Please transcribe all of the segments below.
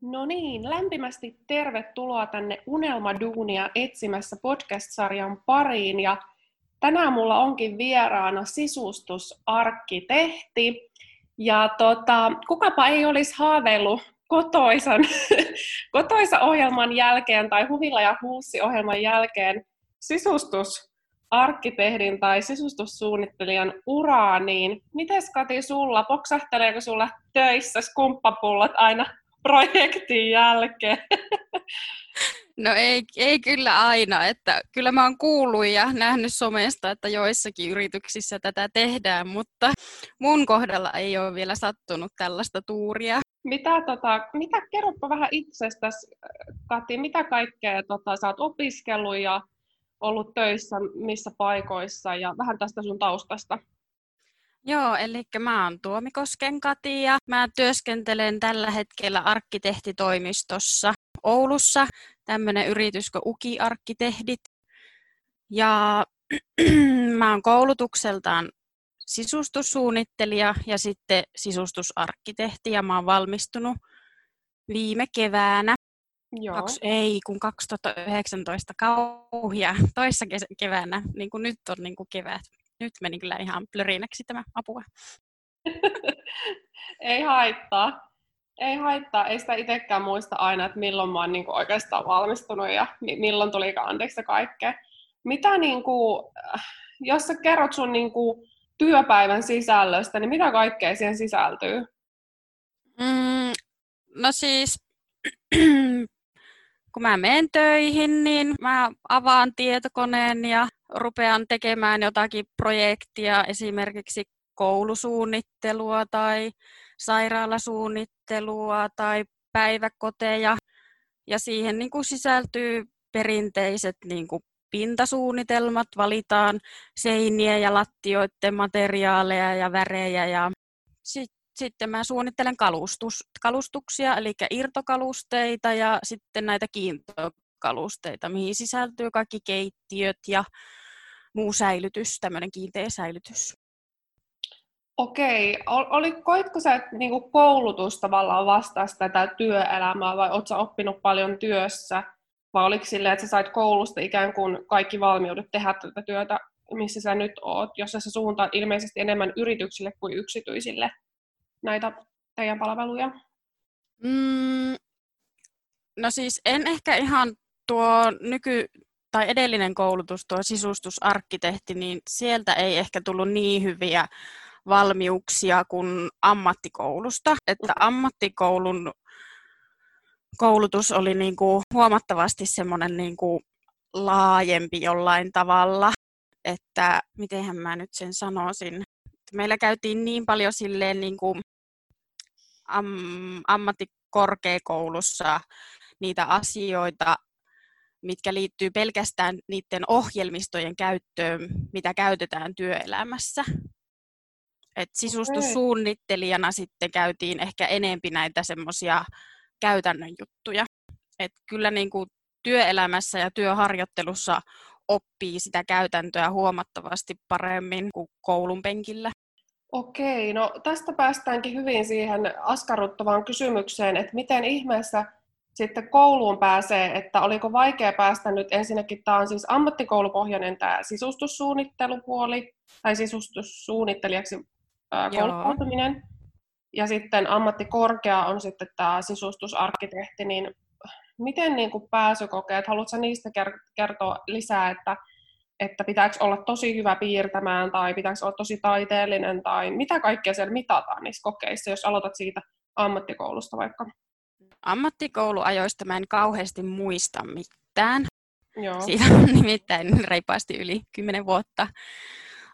No niin, lämpimästi tervetuloa tänne Unelmaduunia etsimässä podcast-sarjan pariin. Ja tänään mulla onkin vieraana sisustusarkkitehti. Ja tota, kukapa ei olisi haaveillut kotoisan, kotoisa ohjelman jälkeen tai Huvila ja Huussi ohjelman jälkeen sisustusarkkitehdin tai sisustussuunnittelijan uraa, niin miten Kati sulla, poksahteleeko sulla töissä skumppapullot aina projektin jälkeen? No ei, ei kyllä aina, että kyllä mä oon kuullut ja nähnyt somesta, että joissakin yrityksissä tätä tehdään, mutta mun kohdalla ei ole vielä sattunut tällaista tuuria. Mitä, tota, mitä kerropa vähän itsestäsi, Kati, mitä kaikkea tota, sä oot opiskellut ja ollut töissä, missä paikoissa ja vähän tästä sun taustasta? Joo, eli mä oon Tuomikosken Kati ja mä työskentelen tällä hetkellä arkkitehtitoimistossa Oulussa, tämmöinen yritys kuin Uki-arkkitehdit. Ja mä oon koulutukseltaan sisustussuunnittelija ja sitten sisustusarkkitehti ja mä oon valmistunut viime keväänä. Joo. Kaks, ei, kun 2019 kauhia toissa keväänä, niin kuin nyt on niin kuin kevät. Nyt meni kyllä ihan plörinäksi tämä apua. ei haittaa. Ei haittaa. Ei sitä itsekään muista aina, että milloin mä oon niin kuin oikeastaan valmistunut ja milloin tuli anteeksi kaikkea. Mitä, niin kuin, jos sä kerrot sun niin kuin, työpäivän sisällöstä, niin mitä kaikkea siihen sisältyy? Mm, no siis, kun mä menen töihin, niin mä avaan tietokoneen ja rupean tekemään jotakin projektia, esimerkiksi koulusuunnittelua tai sairaalasuunnittelua tai päiväkoteja. Ja siihen niin kuin sisältyy perinteiset niin kuin pintasuunnitelmat, valitaan seinien ja lattioiden materiaaleja ja värejä ja sitten sitten mä suunnittelen kalustus, kalustuksia, eli irtokalusteita ja sitten näitä kiintokalusteita, mihin sisältyy kaikki keittiöt ja muu säilytys, tämmöinen kiinteä säilytys. Okei. Oli, koitko sä niin koulutus tavallaan vastaa tätä työelämää vai oletko oppinut paljon työssä? Vai oliko silleen, että sä sait koulusta ikään kuin kaikki valmiudet tehdä tätä työtä, missä sä nyt oot, jossa sä suuntaat ilmeisesti enemmän yrityksille kuin yksityisille näitä teidän palveluja? Mm, no siis en ehkä ihan tuo nyky- tai edellinen koulutus, tuo sisustusarkkitehti, niin sieltä ei ehkä tullut niin hyviä valmiuksia kuin ammattikoulusta. Että ammattikoulun koulutus oli niin kuin huomattavasti semmoinen niin kuin laajempi jollain tavalla, että mitenhän mä nyt sen sanoisin. Meillä käytiin niin paljon silleen niin kuin am, ammattikorkeakoulussa niitä asioita, mitkä liittyy pelkästään niiden ohjelmistojen käyttöön, mitä käytetään työelämässä. Et sisustussuunnittelijana sitten käytiin ehkä enempi näitä semmoisia käytännön juttuja. Et kyllä niin kuin työelämässä ja työharjoittelussa oppii sitä käytäntöä huomattavasti paremmin kuin koulun penkillä. Okei, no tästä päästäänkin hyvin siihen askarruttavaan kysymykseen, että miten ihmeessä sitten kouluun pääsee, että oliko vaikea päästä nyt ensinnäkin, tämä on siis ammattikoulupohjainen tämä sisustussuunnittelupuoli, tai sisustussuunnittelijaksi kouluttautuminen, ja sitten ammattikorkea on sitten tämä sisustusarkkitehti, niin miten niin kuin pääsykokeet, haluatko niistä kertoa lisää, että että pitääkö olla tosi hyvä piirtämään tai pitääkö olla tosi taiteellinen tai mitä kaikkea siellä mitataan niissä kokeissa, jos aloitat siitä ammattikoulusta vaikka? Ammattikouluajoista mä en kauheasti muista mitään. Joo. Siitä on nimittäin reipaasti yli 10 vuotta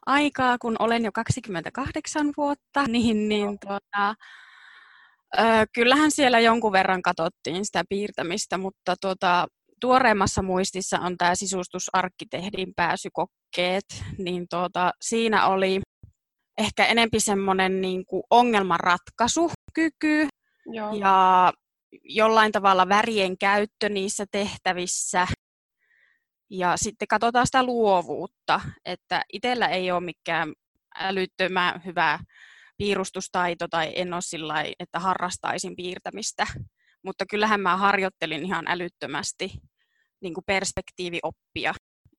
aikaa, kun olen jo 28 vuotta, niin, niin tuota, ö, kyllähän siellä jonkun verran katsottiin sitä piirtämistä, mutta tuota, tuoreemmassa muistissa on tämä sisustusarkkitehdin pääsykokkeet, niin tuota, siinä oli ehkä enempi semmoinen niin kuin ongelmanratkaisukyky Joo. ja jollain tavalla värien käyttö niissä tehtävissä. Ja sitten katsotaan sitä luovuutta, että itsellä ei ole mikään älyttömän hyvä piirustustaito tai en ole sillä että harrastaisin piirtämistä Mutta kyllähän mä harjoittelin ihan älyttömästi niin kuin perspektiivioppia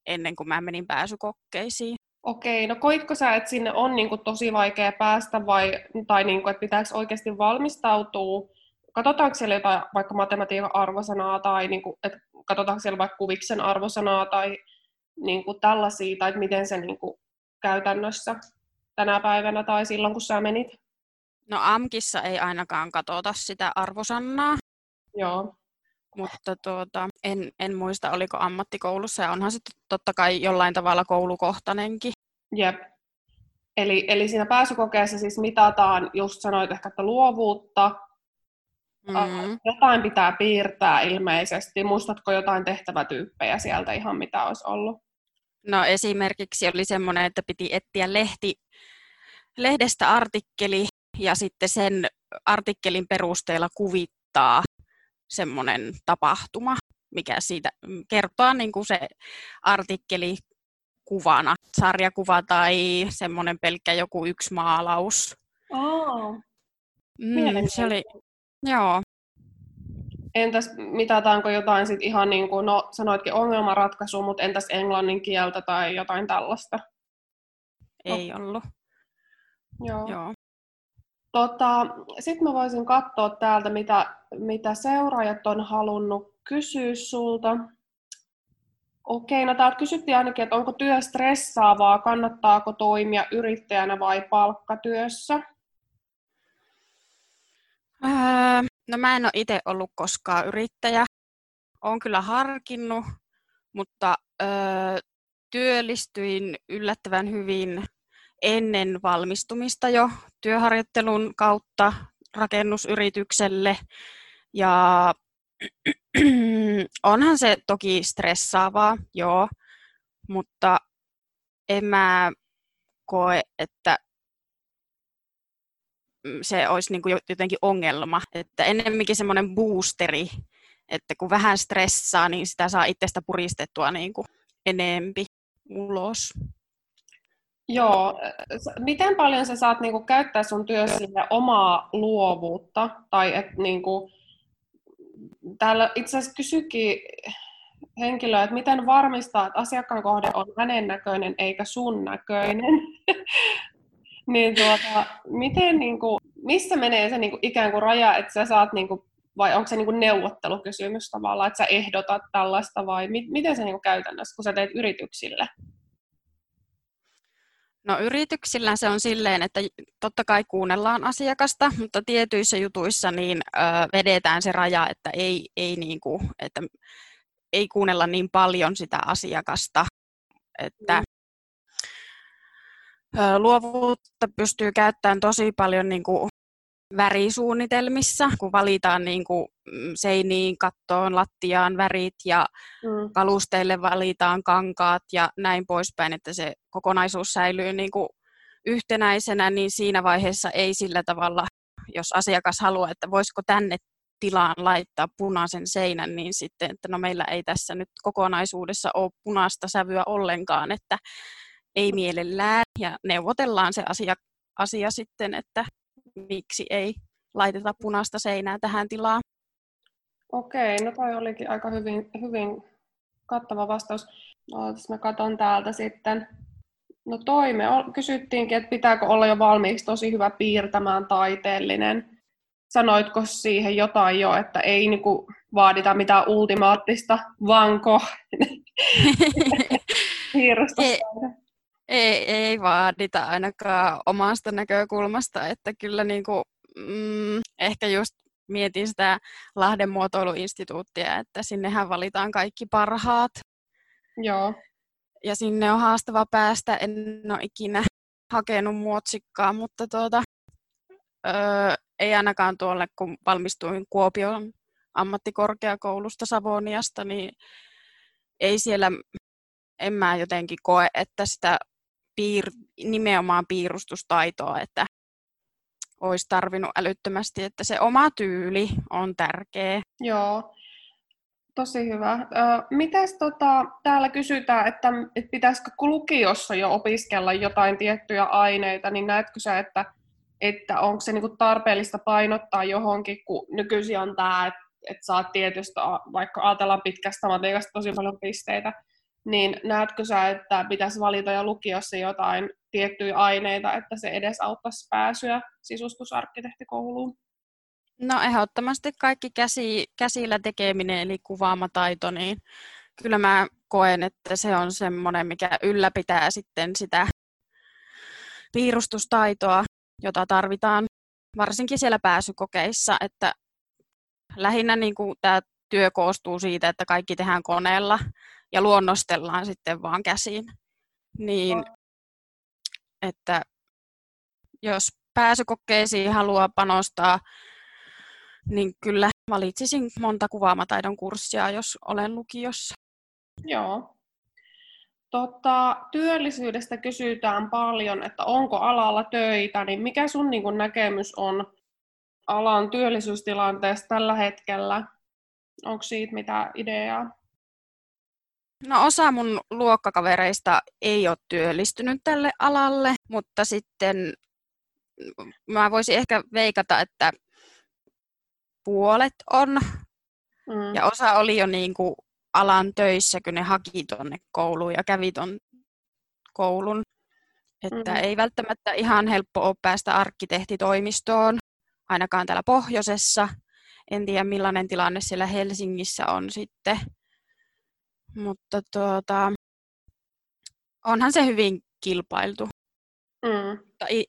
ennen kuin mä menin pääsykokkeisiin. Okei, no koitko sä, että sinne on niin kuin tosi vaikea päästä vai, tai niin kuin, että pitääkö oikeasti valmistautua? Katsotaanko siellä jotain vaikka matematiikan arvosanaa tai niin kuin, että katsotaanko siellä vaikka kuviksen arvosanaa tai niin kuin tällaisia, tai että miten se niin kuin käytännössä tänä päivänä tai silloin, kun sä menit? No AMKissa ei ainakaan katsota sitä arvosannaa. Joo. Mutta tuota, en, en muista, oliko ammattikoulussa, ja onhan se totta kai jollain tavalla koulukohtainenkin. Jep. Eli, eli siinä pääsykokeessa siis mitataan, just sanoit ehkä, että luovuutta, mm-hmm. jotain pitää piirtää ilmeisesti. Muistatko jotain tehtävätyyppejä sieltä ihan mitä olisi ollut? No esimerkiksi oli semmoinen, että piti etsiä lehti, lehdestä artikkeli ja sitten sen artikkelin perusteella kuvittaa semmoinen tapahtuma, mikä siitä kertoo niin kuin se artikkeli kuvana, sarjakuva tai semmoinen pelkkä joku yksi maalaus. Oh. Mm, se oli, joo. Entäs mitataanko jotain sit ihan niin kuin, no sanoitkin ongelmanratkaisu, mutta entäs englannin kieltä tai jotain tällaista? Ei oh. ollut. Joo. Joo. Tota, Sitten mä voisin katsoa täältä, mitä, mitä seuraajat on halunnut kysyä sulta. Okei, no täältä kysyttiin ainakin, että onko työ stressaavaa, kannattaako toimia yrittäjänä vai palkkatyössä? Öö, no mä en ole itse ollut koskaan yrittäjä. Olen kyllä harkinnut, mutta öö, työllistyin yllättävän hyvin ennen valmistumista jo työharjoittelun kautta rakennusyritykselle. Ja onhan se toki stressaavaa, joo, mutta en mä koe, että se olisi niin kuin jotenkin ongelma. Että ennemminkin semmoinen boosteri, että kun vähän stressaa, niin sitä saa itsestä puristettua niin kuin enempi ulos. Joo. Miten paljon sä saat niinku käyttää sun työssä omaa luovuutta? Tai et niinku, täällä itse asiassa kysyikin henkilö, että miten varmistaa, että asiakkaan kohde on hänen näköinen eikä sun näköinen. niin tuota, miten, niinku, missä menee se niinku, ikään kuin raja, että sä saat, niinku, vai onko se niinku neuvottelukysymys tavallaan, että sä ehdotat tällaista, vai mi- miten se niinku käytännössä, kun sä teet yrityksille? No yrityksillä se on silleen, että totta kai kuunnellaan asiakasta, mutta tietyissä jutuissa niin ö, vedetään se raja, että ei, ei, niin kuin, että ei kuunnella niin paljon sitä asiakasta, että mm. ö, luovuutta pystyy käyttämään tosi paljon niin kuin värisuunnitelmissa, kun valitaan niin kuin mm, seiniin, kattoon, lattiaan värit ja mm. kalusteille valitaan kankaat ja näin poispäin, että se kokonaisuus säilyy niin kuin yhtenäisenä, niin siinä vaiheessa ei sillä tavalla, jos asiakas haluaa, että voisiko tänne tilaan laittaa punaisen seinän, niin sitten, että no meillä ei tässä nyt kokonaisuudessa ole punaista sävyä ollenkaan, että ei mielellään ja neuvotellaan se asia, asia sitten, että miksi ei laiteta punaista seinää tähän tilaan. Okei, no toi olikin aika hyvin, hyvin kattava vastaus. No, mä katson täältä sitten. No toime, kysyttiinkin, että pitääkö olla jo valmiiksi tosi hyvä piirtämään taiteellinen. Sanoitko siihen jotain jo, että ei niinku vaadita mitään ultimaattista vanko piirrosta? Ei, ei vaadita ainakaan omasta näkökulmasta, että kyllä niin kuin, mm, ehkä just mietin sitä Lahden muotoiluinstituuttia, että sinnehän valitaan kaikki parhaat. Joo. Ja sinne on haastava päästä, en ole ikinä hakenut muotsikkaa, mutta tuota, öö, ei ainakaan tuolle, kun valmistuin Kuopion ammattikorkeakoulusta Savoniasta, niin ei siellä, en mä jotenkin koe, että sitä piir, nimenomaan piirustustaitoa, että olisi tarvinnut älyttömästi, että se oma tyyli on tärkeä. Joo, tosi hyvä. Mites tota, täällä kysytään, että, pitäisikö lukiossa jo opiskella jotain tiettyjä aineita, niin näetkö sä, että, että onko se niinku tarpeellista painottaa johonkin, kun nykyisin on tämä, että et saat tietystä, vaikka ajatellaan pitkästä matikasta tosi paljon pisteitä, niin näetkö sä, että pitäisi valita jo lukiossa jotain tiettyjä aineita, että se edes auttaisi pääsyä sisustusarkkitehtikouluun? No ehdottomasti kaikki käsi, käsillä tekeminen, eli kuvaamataito, niin kyllä mä koen, että se on semmoinen, mikä ylläpitää sitten sitä piirustustaitoa, jota tarvitaan varsinkin siellä pääsykokeissa, että lähinnä niin kuin tämä työ koostuu siitä, että kaikki tehdään koneella ja luonnostellaan sitten vaan käsiin. Niin, että jos pääsykokeisiin haluaa panostaa, niin kyllä valitsisin monta kuvaamataidon kurssia, jos olen lukiossa. Joo. Tota, työllisyydestä kysytään paljon, että onko alalla töitä, niin mikä sun niin kun, näkemys on alan työllisyystilanteesta tällä hetkellä? Onko siitä mitä ideaa? No osa mun luokkakavereista ei ole työllistynyt tälle alalle, mutta sitten mä voisin ehkä veikata, että puolet on. Mm. Ja osa oli jo niin kuin alan töissä, kun ne haki tuonne kouluun ja kävi tuon koulun. Että mm-hmm. ei välttämättä ihan helppo ole päästä arkkitehtitoimistoon, ainakaan täällä pohjoisessa. En tiedä millainen tilanne siellä Helsingissä on sitten. Mutta tuota, onhan se hyvin kilpailtu. Mm.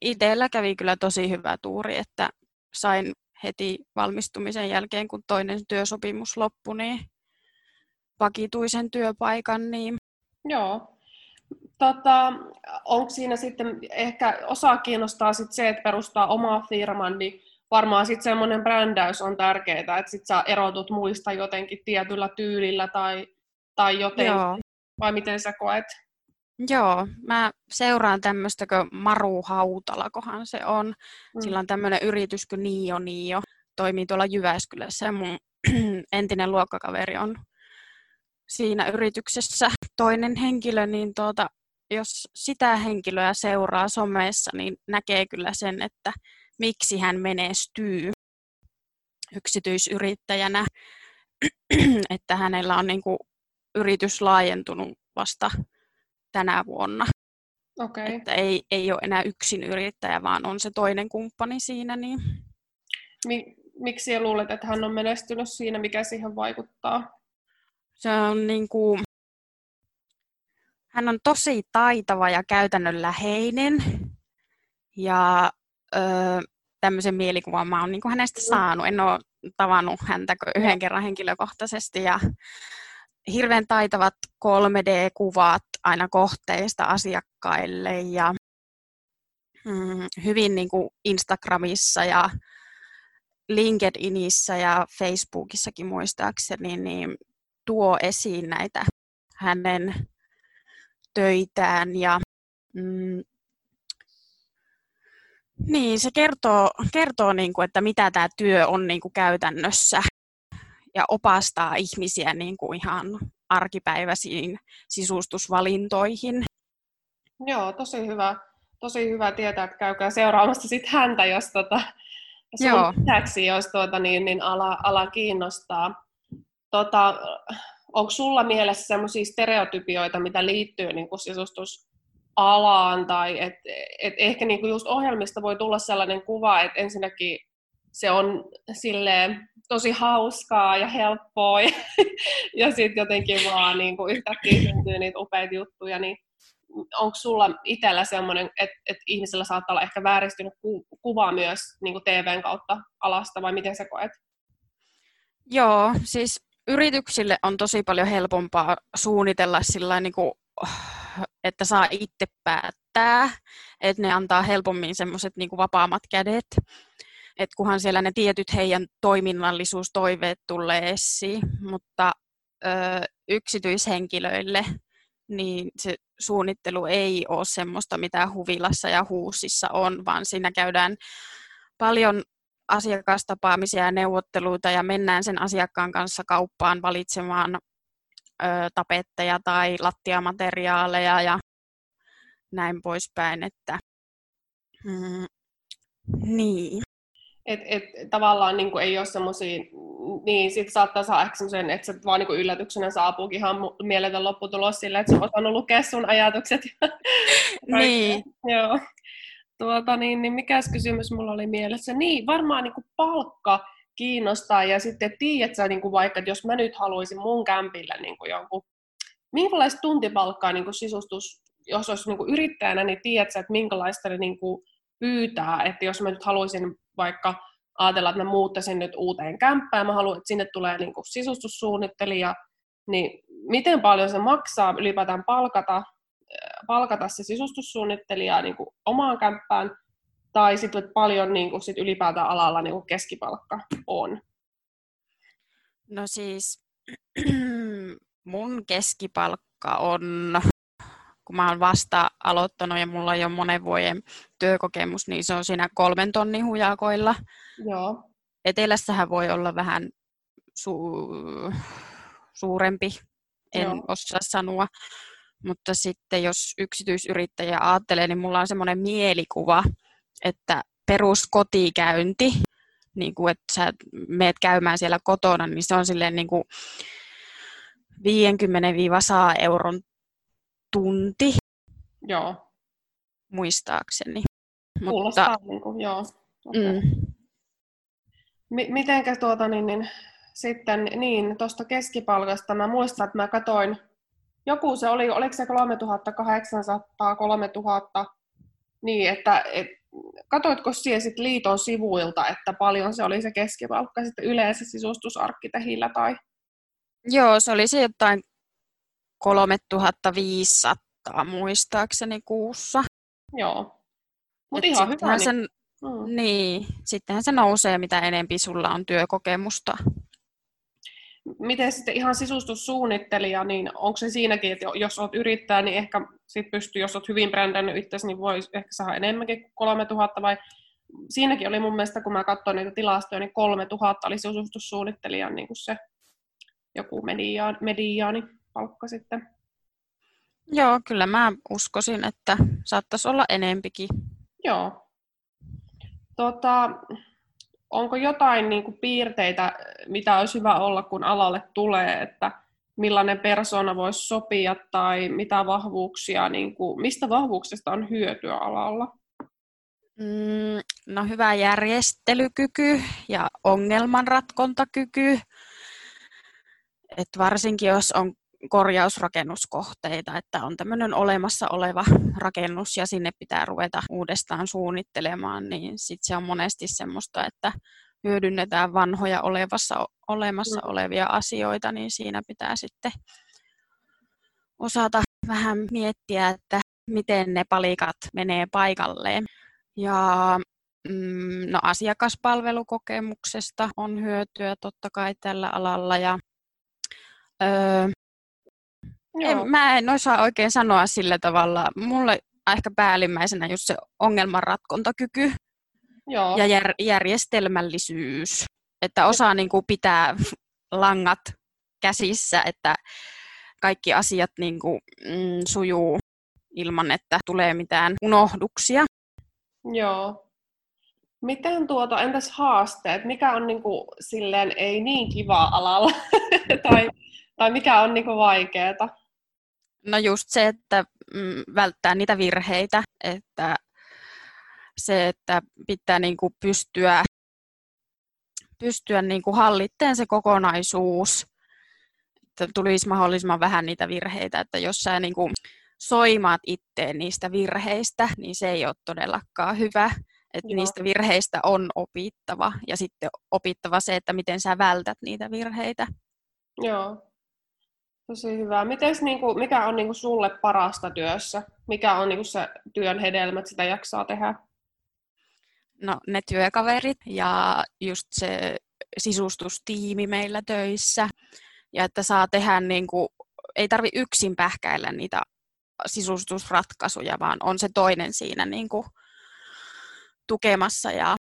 Itsellä kävi kyllä tosi hyvä tuuri, että sain heti valmistumisen jälkeen, kun toinen työsopimus loppui, niin vakituisen työpaikan. Niin... Joo. Tota, onko siinä sitten, ehkä osa kiinnostaa sit se, että perustaa omaa firman, niin varmaan sitten semmoinen brändäys on tärkeää, että sit sä erotut muista jotenkin tietyllä tyylillä tai, tai joten, Joo. vai miten sä koet? Joo, mä seuraan tämmöistä kuin Maru Hautala, kohan se on. Mm. Sillä on tämmöinen yritys kuin Nio Nio, toimii tuolla Jyväskylässä ja mun entinen luokkakaveri on siinä yrityksessä toinen henkilö, niin tuota, jos sitä henkilöä seuraa somessa, niin näkee kyllä sen, että miksi hän menestyy yksityisyrittäjänä, että hänellä on niin kuin yritys laajentunut vasta tänä vuonna. Okay. Että ei, ei ole enää yksin yrittäjä, vaan on se toinen kumppani siinä. Niin... Miksi luulet, että hän on menestynyt siinä, mikä siihen vaikuttaa? Se on niin kuin, hän on tosi taitava ja käytännönläheinen. Ja öö, tämmöisen mielikuvan mä oon niin hänestä saanut. En ole tavannut häntä yhden kerran henkilökohtaisesti. Ja hirveän taitavat 3D-kuvat aina kohteista asiakkaille ja mm, hyvin niin kuin Instagramissa ja LinkedInissä ja Facebookissakin muistaakseni, niin tuo esiin näitä hänen töitään ja mm, niin, se kertoo, kertoo niin kuin, että mitä tämä työ on niin kuin käytännössä ja opastaa ihmisiä niin kuin ihan arkipäiväisiin sisustusvalintoihin. Joo, tosi hyvä, tosi hyvä tietää, että käykää seuraamassa sit häntä, jos tota, Joo. lisäksi, jos tuota, niin, niin ala, ala kiinnostaa. Tota, onko sulla mielessä sellaisia stereotypioita, mitä liittyy niin kuin sisustusalaan, tai et, et ehkä niin kuin just ohjelmista voi tulla sellainen kuva, että ensinnäkin se on silleen tosi hauskaa ja helppoa ja, ja sitten jotenkin vaan niin kuin yhtäkkiä syntyy niitä upeita juttuja, niin onko sulla itsellä semmoinen, että, että ihmisellä saattaa olla ehkä vääristynyt ku, kuva myös niin kuin TVn kautta alasta vai miten sä koet? Joo, siis yrityksille on tosi paljon helpompaa suunnitella sillä niin kuin, että saa itse päättää, että ne antaa helpommin semmoiset niin vapaammat kädet että kunhan siellä ne tietyt heidän toiminnallisuustoiveet tulee esiin, mutta ö, yksityishenkilöille niin se suunnittelu ei ole semmoista, mitä huvilassa ja huusissa on, vaan siinä käydään paljon asiakastapaamisia ja neuvotteluita ja mennään sen asiakkaan kanssa kauppaan valitsemaan ö, tapetteja tai lattiamateriaaleja ja näin poispäin, että mm, niin. Et, et, tavallaan niin kuin ei ole semmoisia niin, sit saattaa saada ehkä sen, että se vaan niin yllätyksenä saapuukin ihan mieletön lopputulos sillä, että se on osannut lukea sun ajatukset. niin. Joo. Tuota, niin, niin mikäs kysymys mulla oli mielessä? Niin, varmaan niin kuin palkka kiinnostaa ja sitten tiedät sä niin kuin vaikka, että jos mä nyt haluaisin mun kämpille niin kuin jonkun, minkälaista tuntipalkkaa niin kuin sisustus, jos olisi niin kuin yrittäjänä, niin tiedät sä, että minkälaista ne niin kuin pyytää, että jos mä nyt haluaisin vaikka ajatella, että mä muuttaisin nyt uuteen kämppään, mä haluan, että sinne tulee niin kuin sisustussuunnittelija, niin miten paljon se maksaa ylipäätään palkata, palkata se sisustussuunnittelija niin kuin omaan kämppään, tai sitten paljon niin kuin sit ylipäätään alalla niin kuin keskipalkka on? No siis mun keskipalkka on kun mä oon vasta aloittanut ja mulla on jo monen vuoden työkokemus, niin se on siinä kolmen tonnin hujakoilla. Joo. Etelässähän voi olla vähän su- suurempi, en Joo. osaa sanoa. Mutta sitten jos yksityisyrittäjä ajattelee, niin mulla on semmoinen mielikuva, että peruskotikäynti, niin kuin, että sä meet käymään siellä kotona, niin se on silleen niin kuin 50-100 euron tunti. Joo. Muistaakseni. Kuulostaa Mutta, niin kuin, joo. Okay. Mm. M- mitenkä tuota niin, niin sitten niin tuosta keskipalkasta mä muistan, että mä katoin, joku se oli, oliko se 3800, 3000, niin että et, katoitko siellä sit liiton sivuilta, että paljon se oli se keskipalkka sitten yleensä sisustusarkkitehillä tai? Joo, se oli se jotain 3500 muistaakseni kuussa. Joo. Mutta ihan hyvä. Niin... Sen, mm. niin, sittenhän se nousee, mitä enempi sulla on työkokemusta. Miten sitten ihan sisustussuunnittelija, niin onko se siinäkin, että jos olet yrittäjä, niin ehkä sit pystyy, jos olet hyvin brändännyt itsesi, niin voi ehkä saada enemmänkin kuin 3000 vai siinäkin oli mun mielestä, kun mä katsoin niitä tilastoja, niin 3000 oli sisustussuunnittelijan niin kuin se joku mediaani palkka sitten. Joo, kyllä mä uskoisin, että saattaisi olla enempikin. Joo. Tota, onko jotain niin kuin, piirteitä, mitä olisi hyvä olla, kun alalle tulee, että millainen persona voisi sopia tai mitä vahvuuksia, niin kuin, mistä vahvuuksista on hyötyä alalla? Mm, no hyvä järjestelykyky ja ongelmanratkontakyky. Et varsinkin jos on korjausrakennuskohteita, että on tämmöinen olemassa oleva rakennus ja sinne pitää ruveta uudestaan suunnittelemaan, niin sitten se on monesti semmoista, että hyödynnetään vanhoja olevassa, olemassa mm. olevia asioita, niin siinä pitää sitten osata vähän miettiä, että miten ne palikat menee paikalleen. Ja mm, no, asiakaspalvelukokemuksesta on hyötyä totta kai tällä alalla ja öö, en, mä en osaa oikein sanoa sillä tavalla. Mulle ehkä päällimmäisenä just se ongelmanratkontakyky Joo. ja jär, järjestelmällisyys. Että osaa niin kuin pitää langat käsissä, että kaikki asiat niin kuin, mm, sujuu ilman, että tulee mitään unohduksia. Joo. Miten tuota, entäs haasteet? Mikä on niin kuin, silleen ei niin kiva alalla? tai, tai mikä on niin kuin, vaikeaa? No just se, että mm, välttää niitä virheitä, että se, että pitää niin kuin pystyä, pystyä niin kuin hallitteen se kokonaisuus, että tulisi mahdollisimman vähän niitä virheitä, että jos sä niin kuin soimaat itteen niistä virheistä, niin se ei ole todellakaan hyvä. Että Joo. niistä virheistä on opittava ja sitten opittava se, että miten sä vältät niitä virheitä. Joo. Tosi hyvä. Mites, niin kuin, mikä on niin kuin sulle parasta työssä? Mikä on niin kuin se työn hedelmä, että sitä jaksaa tehdä? No ne työkaverit ja just se sisustustiimi meillä töissä. Ja että saa tehdä, niin kuin, ei tarvi yksin pähkäillä niitä sisustusratkaisuja, vaan on se toinen siinä niin kuin, tukemassa ja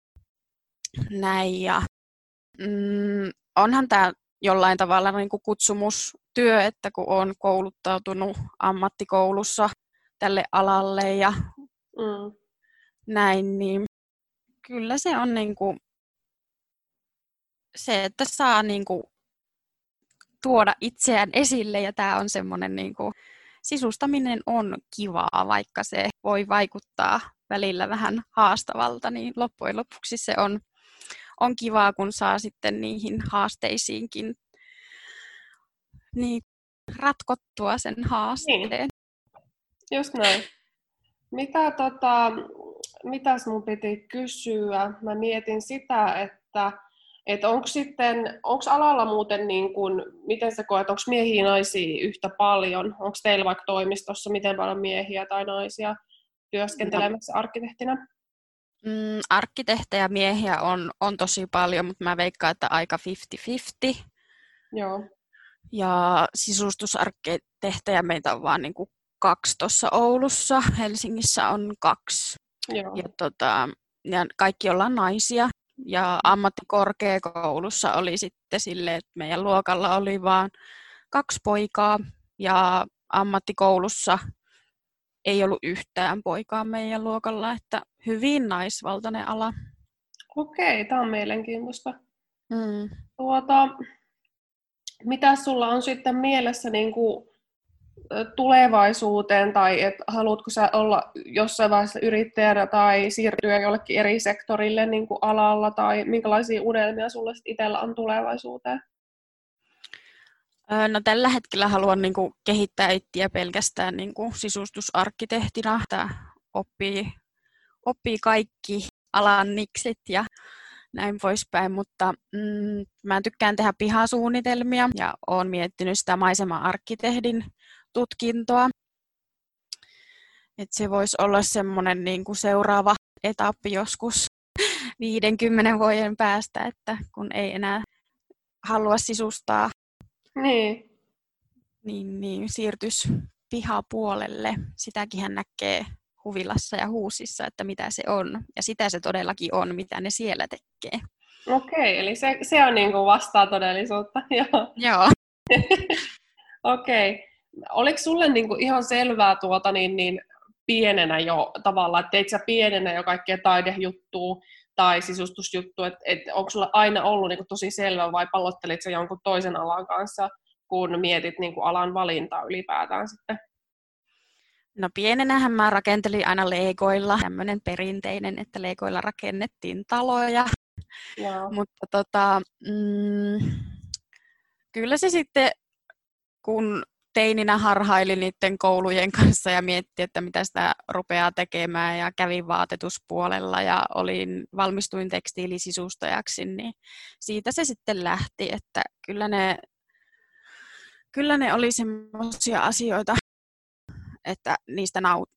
näin. Ja, mm, onhan tämä jollain tavalla niin kuin kutsumustyö, että kun olen kouluttautunut ammattikoulussa tälle alalle ja mm. näin, niin kyllä se on niin kuin, se, että saa niin kuin, tuoda itseään esille ja tämä on semmoinen niin kuin, sisustaminen on kivaa, vaikka se voi vaikuttaa välillä vähän haastavalta, niin loppujen lopuksi se on, on kivaa, kun saa sitten niihin haasteisiinkin niin, ratkottua sen haasteen. Niin. Just näin. Mitä tota, mitäs mun piti kysyä? Mä mietin sitä, että että onko sitten, onko alalla muuten, niin kun, miten sä koet, onko miehiä naisia yhtä paljon? Onko teillä vaikka toimistossa miten paljon miehiä tai naisia työskentelemässä no. arkkitehtinä? Mm, arkkitehtejä miehiä on, on tosi paljon, mutta mä veikkaan, että aika 50-50. Joo. Ja sisustusarkkitehtejä meitä on vaan niin kuin kaksi tuossa Oulussa. Helsingissä on kaksi. Joo. Ja, tota, ja kaikki ollaan naisia. Ja ammattikorkeakoulussa oli sitten sille, että meidän luokalla oli vain kaksi poikaa ja ammattikoulussa ei ollut yhtään poikaa meidän luokalla, että hyvin naisvaltainen ala. Okei, tämä on mielenkiintoista. Mm. Tuota, mitä sulla on sitten mielessä niin kuin tulevaisuuteen tai et haluatko sä olla jossain vaiheessa yrittäjänä tai siirtyä jollekin eri sektorille niin kuin alalla tai minkälaisia unelmia sulla itsellä on tulevaisuuteen? No tällä hetkellä haluan niin kuin, kehittää itseä pelkästään niin kuin, sisustusarkkitehtina. Tämä oppii, oppii kaikki alan niksit ja näin poispäin, mutta mm, mä tykkään tehdä pihasuunnitelmia ja olen miettinyt sitä maisema-arkkitehdin tutkintoa. Et se voisi olla semmoinen niin kuin seuraava etappi joskus 50 vuoden päästä, että kun ei enää halua sisustaa, niin, niin, niin siirtys pihapuolelle. Sitäkin hän näkee huvilassa ja huusissa, että mitä se on. Ja sitä se todellakin on, mitä ne siellä tekee. Okei, eli se, se on niin kuin vastaa todellisuutta. Joo. Joo. Okei oliko sulle niin kuin ihan selvää tuota niin, niin pienenä jo tavallaan, että teit sä pienenä jo kaikkea taidejuttua tai sisustusjuttu, että et, onko sulla aina ollut niin kuin tosi selvä vai pallottelit sä jonkun toisen alan kanssa, kun mietit niin kuin alan valintaa ylipäätään sitten? No pienenähän mä rakentelin aina legoilla, tämmöinen perinteinen, että legoilla rakennettiin taloja. Joo. Mutta tota, mm, kyllä se sitten, kun teininä harhaili niiden koulujen kanssa ja mietti, että mitä sitä rupeaa tekemään ja kävin vaatetuspuolella ja olin, valmistuin tekstiilisisustajaksi, niin siitä se sitten lähti, että kyllä ne, kyllä ne oli semmoisia asioita, että niistä naut,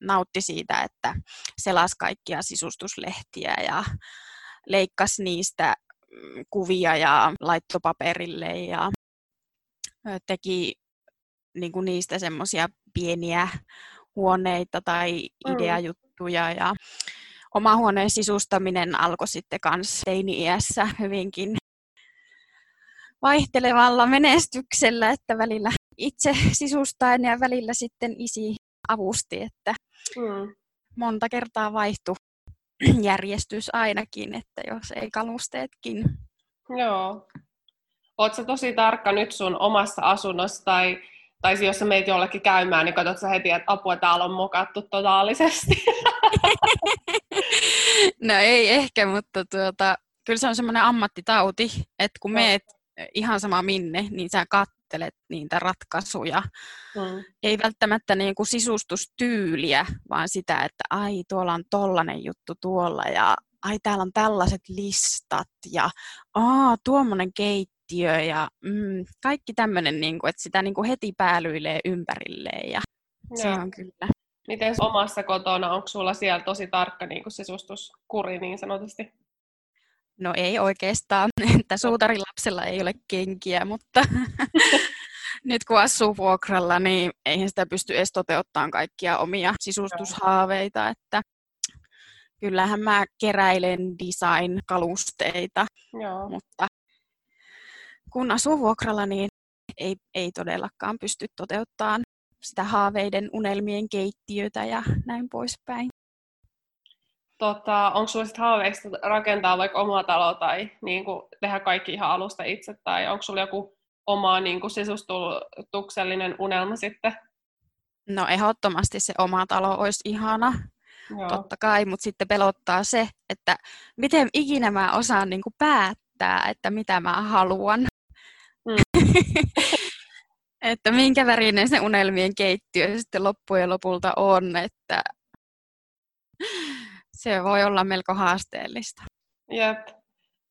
nautti siitä, että selas kaikkia sisustuslehtiä ja leikkasi niistä mm, kuvia ja laittopaperille ja teki niin kuin niistä semmoisia pieniä huoneita tai mm. ideajuttuja ja oma huoneen sisustaminen alkoi sitten kans teini-iässä hyvinkin vaihtelevalla menestyksellä, että välillä itse sisustaen ja välillä sitten isi avusti, että mm. monta kertaa vaihtui järjestys ainakin, että jos ei kalusteetkin. Joo. Oletko tosi tarkka nyt sun omassa asunnossa tai tai jos sä meet jollekin käymään, niin katsot sä heti, että apua täällä on mokattu totaalisesti. no ei ehkä, mutta tuota, kyllä se on semmoinen ammattitauti, että kun meet ihan sama minne, niin sä kattelet niitä ratkaisuja. Mm. Ei välttämättä niin kuin sisustustyyliä, vaan sitä, että ai tuolla on tollanen juttu tuolla ja ai täällä on tällaiset listat ja aa tuommoinen keittiö ja mm, kaikki tämmöinen, niin kuin, että sitä niin kuin heti päälyilee ympärilleen ja Joo. se on kyllä. Miten omassa kotona, onko sulla siellä tosi tarkka niin kuin sisustuskuri niin sanotusti? No ei oikeastaan, että suutarilapsella ei ole kenkiä, mutta nyt kun asuu vuokralla, niin eihän sitä pysty edes toteuttamaan kaikkia omia sisustushaaveita, että kyllähän mä keräilen design-kalusteita, Joo. mutta kun asuu vuokralla, niin ei, ei todellakaan pysty toteuttamaan sitä haaveiden unelmien keittiötä ja näin poispäin. Tota, onko sinulla sitten haaveista rakentaa vaikka omaa taloa tai niin kuin, tehdä kaikki ihan alusta itse, tai onko sinulla joku oma niin kuin, sisustuksellinen unelma sitten? No ehdottomasti se oma talo olisi ihana, Joo. totta kai, mutta sitten pelottaa se, että miten ikinä mä osaan niin kuin päättää, että mitä mä haluan. Mm. että minkä värinen se unelmien keittiö sitten loppujen lopulta on, että se voi olla melko haasteellista. Jep,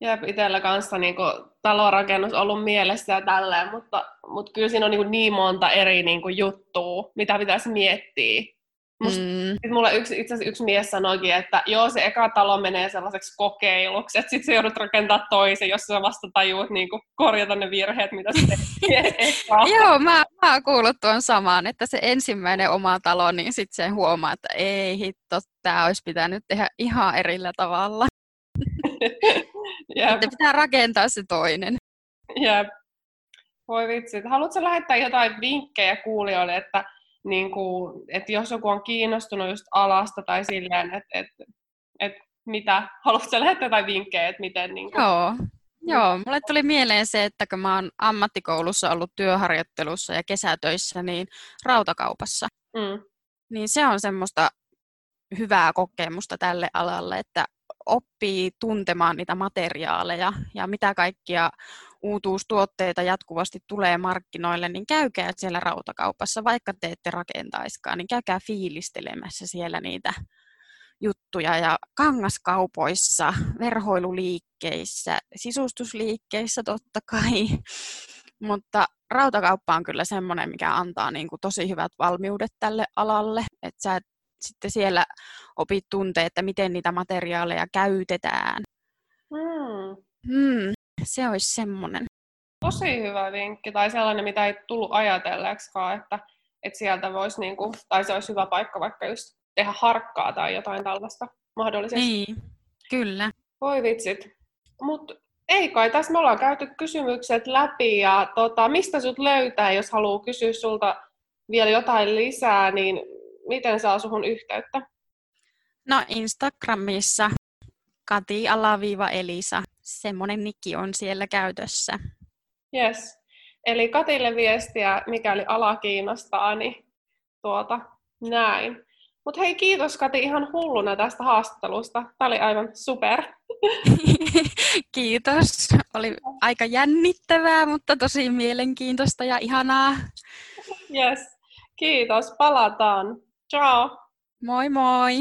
Jep itsellä kanssa niin kuin, talorakennus ollut mielessä ja tälleen, mutta, mutta kyllä siinä on niin, niin monta eri niin kuin, juttua, mitä pitäisi miettiä. Musta, mm. Mulla yksi, itse asiassa yksi mies sanoikin, että joo, se eka talo menee sellaiseksi kokeiluksi, että sitten sä joudut rakentaa toisen, jos sä vasta tajuut niin kuin, korjata ne virheet, mitä sä Joo, mä, mä oon kuullut tuon samaan, että se ensimmäinen oma talo, niin sitten se huomaa, että ei hitto, tämä olisi pitänyt tehdä ihan erillä tavalla. Sitten pitää rakentaa se toinen. Jep. Voi vitsi. Haluatko lähettää jotain vinkkejä kuulijoille, että, niin kuin, että jos joku on kiinnostunut just alasta tai silleen, että, että, että mitä, haluatko lähettää jotain vinkkejä, että miten... Niin kuin... Joo. Joo, mulle tuli mieleen se, että kun mä oon ammattikoulussa ollut työharjoittelussa ja kesätöissä, niin rautakaupassa. Mm. Niin se on semmoista hyvää kokemusta tälle alalle, että oppii tuntemaan niitä materiaaleja ja mitä kaikkia uutuustuotteita jatkuvasti tulee markkinoille, niin käykää siellä rautakaupassa, vaikka te ette rakentaiskaan, niin käykää fiilistelemässä siellä niitä juttuja ja kangaskaupoissa, verhoiluliikkeissä, sisustusliikkeissä totta kai, mutta rautakauppa on kyllä semmoinen, mikä antaa niin kuin tosi hyvät valmiudet tälle alalle, että sä et sitten siellä opit tuntee, että miten niitä materiaaleja käytetään. Mm. Mm, se olisi semmoinen. Tosi hyvä vinkki, tai sellainen, mitä ei tullut ajatelleeksikaan, että, että sieltä voisi, niinku, tai se olisi hyvä paikka vaikka just tehdä harkkaa tai jotain tällaista mahdollisesti. Niin, kyllä. Voi vitsit. Mutta ei kai, tässä me ollaan käyty kysymykset läpi ja tota, mistä sut löytää, jos haluaa kysyä sulta vielä jotain lisää, niin miten saa suhun yhteyttä? No Instagramissa Kati-Elisa. Semmoinen nikki on siellä käytössä. Yes. Eli Katille viestiä, mikäli ala kiinnostaa, niin tuota, näin. Mutta hei, kiitos Kati ihan hulluna tästä haastattelusta. Tämä oli aivan super. kiitos. Oli aika jännittävää, mutta tosi mielenkiintoista ja ihanaa. Yes. Kiitos. Palataan. Ciao. Moi moi.